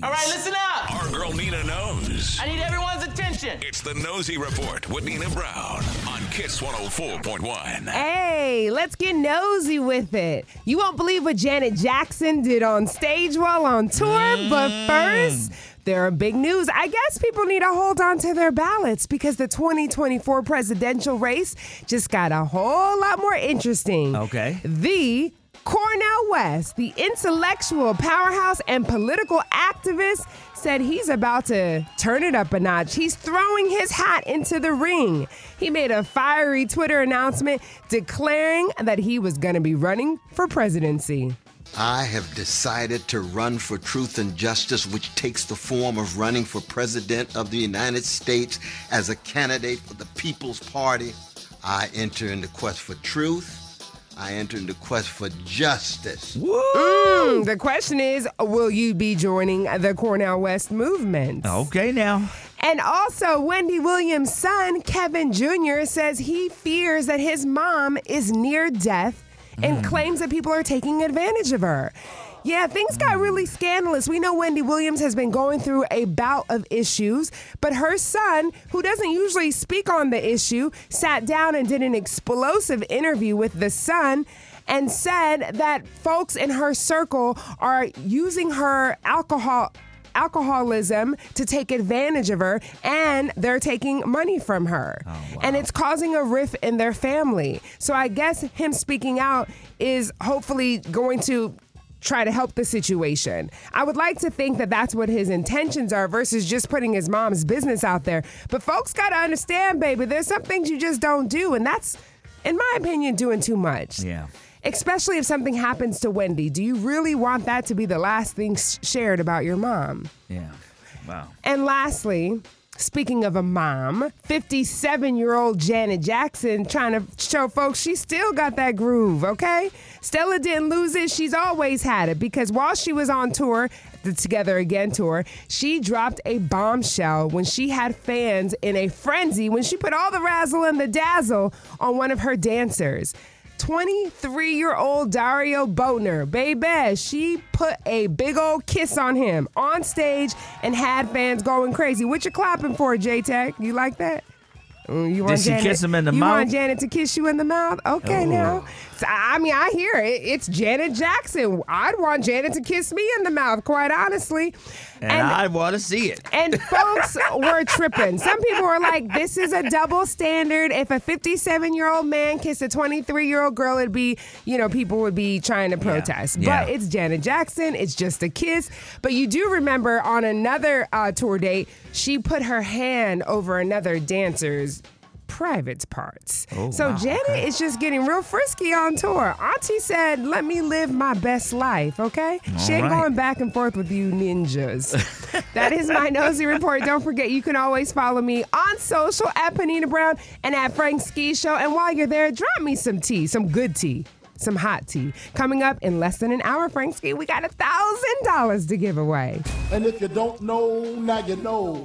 All right, listen up. Our girl Nina knows. I need everyone's attention. It's the Nosy Report with Nina Brown on Kiss 104.1. Hey, let's get nosy with it. You won't believe what Janet Jackson did on stage while on tour, mm. but first, there are big news. I guess people need to hold on to their ballots because the 2024 presidential race just got a whole lot more interesting. Okay. The Cornel West, the intellectual powerhouse and political activist, said he's about to turn it up a notch. He's throwing his hat into the ring. He made a fiery Twitter announcement declaring that he was going to be running for presidency. I have decided to run for truth and justice, which takes the form of running for President of the United States as a candidate for the People's Party. I enter in the quest for truth. I enter in the quest for justice. Mm, the question is will you be joining the Cornel West movement? Okay, now. And also, Wendy Williams' son, Kevin Jr., says he fears that his mom is near death and claims that people are taking advantage of her. Yeah, things got really scandalous. We know Wendy Williams has been going through a bout of issues, but her son, who doesn't usually speak on the issue, sat down and did an explosive interview with the Sun and said that folks in her circle are using her alcohol alcoholism to take advantage of her and they're taking money from her. Oh, and it's causing a rift in their family. So I guess him speaking out is hopefully going to try to help the situation. I would like to think that that's what his intentions are versus just putting his mom's business out there. But folks got to understand, baby, there's some things you just don't do and that's in my opinion doing too much. Yeah. Especially if something happens to Wendy. Do you really want that to be the last thing shared about your mom? Yeah. Wow. And lastly, speaking of a mom, 57 year old Janet Jackson trying to show folks she still got that groove, okay? Stella didn't lose it. She's always had it because while she was on tour, the Together Again tour, she dropped a bombshell when she had fans in a frenzy when she put all the razzle and the dazzle on one of her dancers. 23 year old Dario Boatner, baby, she put a big old kiss on him on stage and had fans going crazy. What you clapping for, J Tech? You like that? Mm, You Did she kiss him in the you mouth? You want Janet to kiss you in the mouth? Okay, Oh. now. So, I mean, I hear it. It's Janet Jackson. I'd want Janet to kiss me in the mouth, quite honestly. And, I want to see it. And folks were tripping. Some people were like, this is a double standard. If a 57 year old man kissed a 23 year old girl, it'd be, you know, people would be trying to protest. Yeah. But it's Janet Jackson. It's just a kiss. But you do remember on another uh, tour date, she put her hand over another dancer's private parts. Oh, so wow, Janet okay. is just getting real frisky on tour. Auntie said, let me live my best life, okay? she ain't right. going back and forth with you ninjas. that is my nosy report. Don't forget, you can always follow me on social at Panina Brown and at Frank Ski Show. And while you're there, drop me some tea, some good tea. Some hot tea. Coming up in less than an hour, Frank Ski, we got a thousand dollars to give away. And if you don't know, now you know.